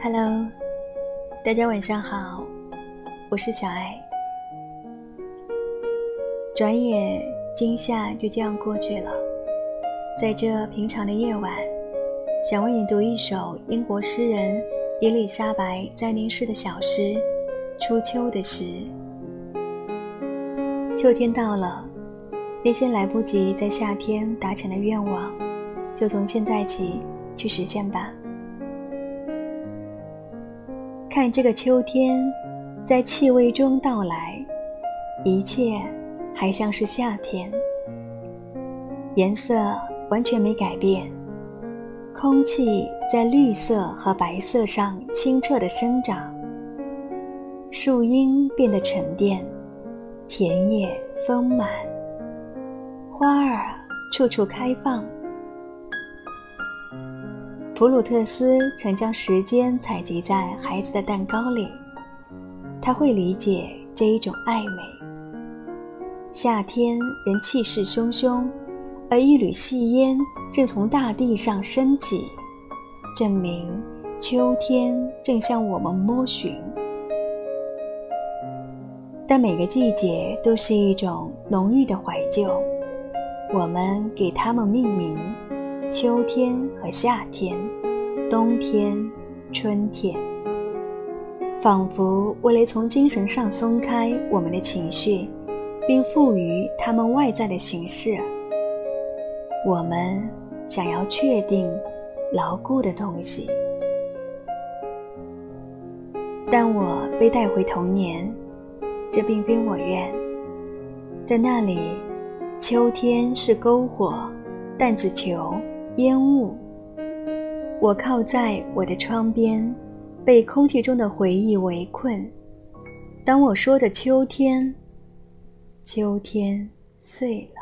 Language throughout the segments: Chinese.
Hello，大家晚上好，我是小爱。转眼今夏就这样过去了，在这平常的夜晚，想为你读一首英国诗人伊丽莎白·在宁诗的小诗《初秋的诗》。秋天到了，那些来不及在夏天达成的愿望，就从现在起去实现吧。看这个秋天，在气味中到来，一切还像是夏天，颜色完全没改变，空气在绿色和白色上清澈的生长，树荫变得沉淀。田野丰满，花儿处处开放。普鲁特斯曾将时间采集在孩子的蛋糕里，他会理解这一种暧昧。夏天人气势汹汹，而一缕细烟正从大地上升起，证明秋天正向我们摸寻。但每个季节都是一种浓郁的怀旧，我们给它们命名：秋天和夏天，冬天、春天，仿佛为了从精神上松开我们的情绪，并赋予它们外在的形式。我们想要确定牢固的东西，但我被带回童年。这并非我愿，在那里，秋天是篝火、弹子球、烟雾。我靠在我的窗边，被空气中的回忆围困。当我说着秋天，秋天碎了。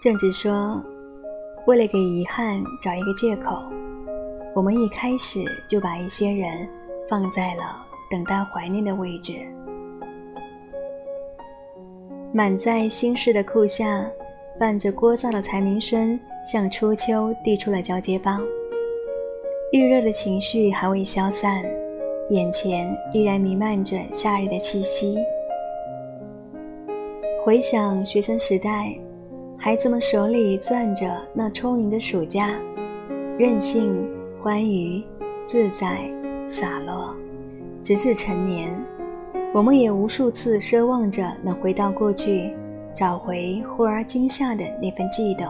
政治说，为了给遗憾找一个借口。我们一开始就把一些人放在了等待怀念的位置。满载心事的库下，伴着聒噪的蝉鸣声，向初秋递出了交接棒。预热的情绪还未消散，眼前依然弥漫着夏日的气息。回想学生时代，孩子们手里攥着那充盈的暑假，任性。欢愉、自在、洒落，直至成年，我们也无数次奢望着能回到过去，找回忽而惊吓的那份悸动。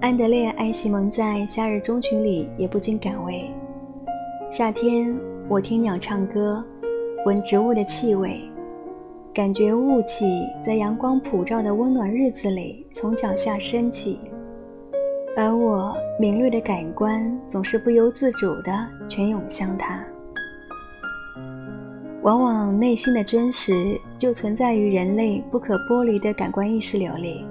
安德烈·艾希蒙在《夏日中群》里也不禁感慰：夏天，我听鸟唱歌，闻植物的气味，感觉雾气在阳光普照的温暖日子里从脚下升起。而我敏锐的感官总是不由自主地全涌向它。往往内心的真实就存在于人类不可剥离的感官意识流里。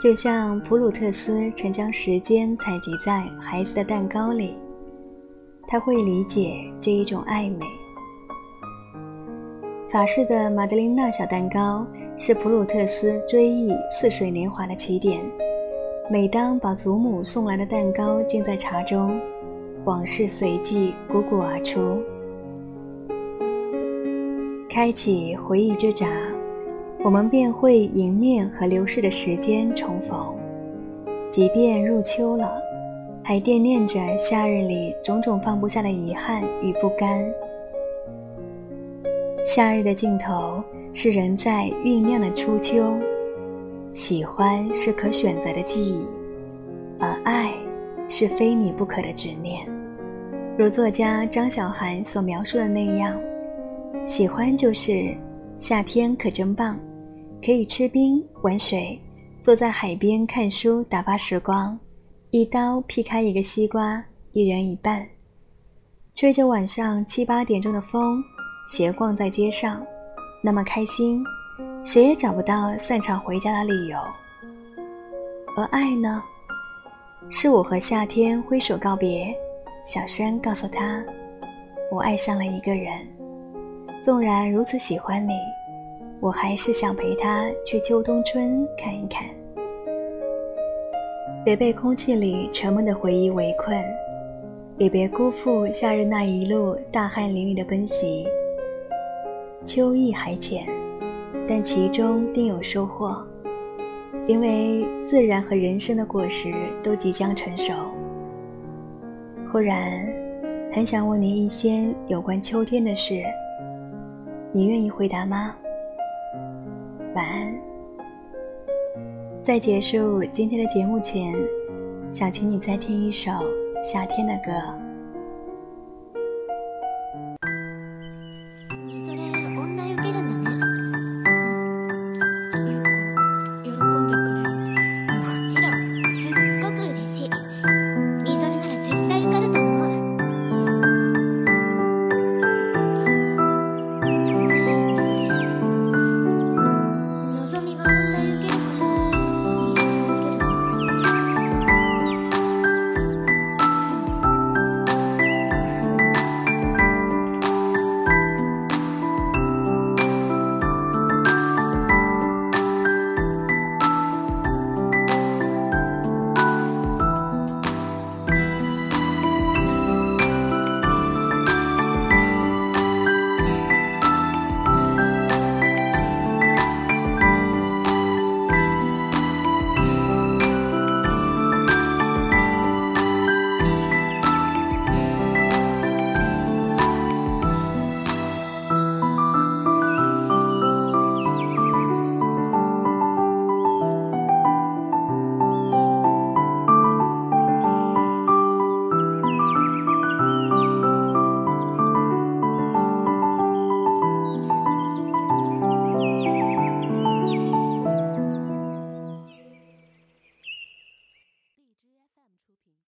就像普鲁特斯曾将时间采集在孩子的蛋糕里，他会理解这一种暧昧。法式的玛德琳娜小蛋糕是普鲁特斯追忆似水年华的起点。每当把祖母送来的蛋糕浸在茶中，往事随即汩汩而出。开启回忆之闸，我们便会迎面和流逝的时间重逢。即便入秋了，还惦念着夏日里种种放不下的遗憾与不甘。夏日的尽头是人在酝酿的初秋。喜欢是可选择的记忆，而爱是非你不可的执念。如作家张小涵所描述的那样，喜欢就是夏天可真棒，可以吃冰玩水，坐在海边看书打发时光，一刀劈开一个西瓜，一人一半，吹着晚上七八点钟的风，斜逛在街上，那么开心。谁也找不到散场回家的理由，而爱呢？是我和夏天挥手告别，小声告诉他，我爱上了一个人。纵然如此喜欢你，我还是想陪他去秋冬春看一看。别被空气里沉闷的回忆围困，也别辜负夏日那一路大汗淋漓的奔袭。秋意还浅，但其中定有收获，因为自然和人生的果实都即将成熟。忽然，很想问你一些有关秋天的事，你愿意回答吗？晚安。在结束今天的节目前，想请你再听一首夏天的歌。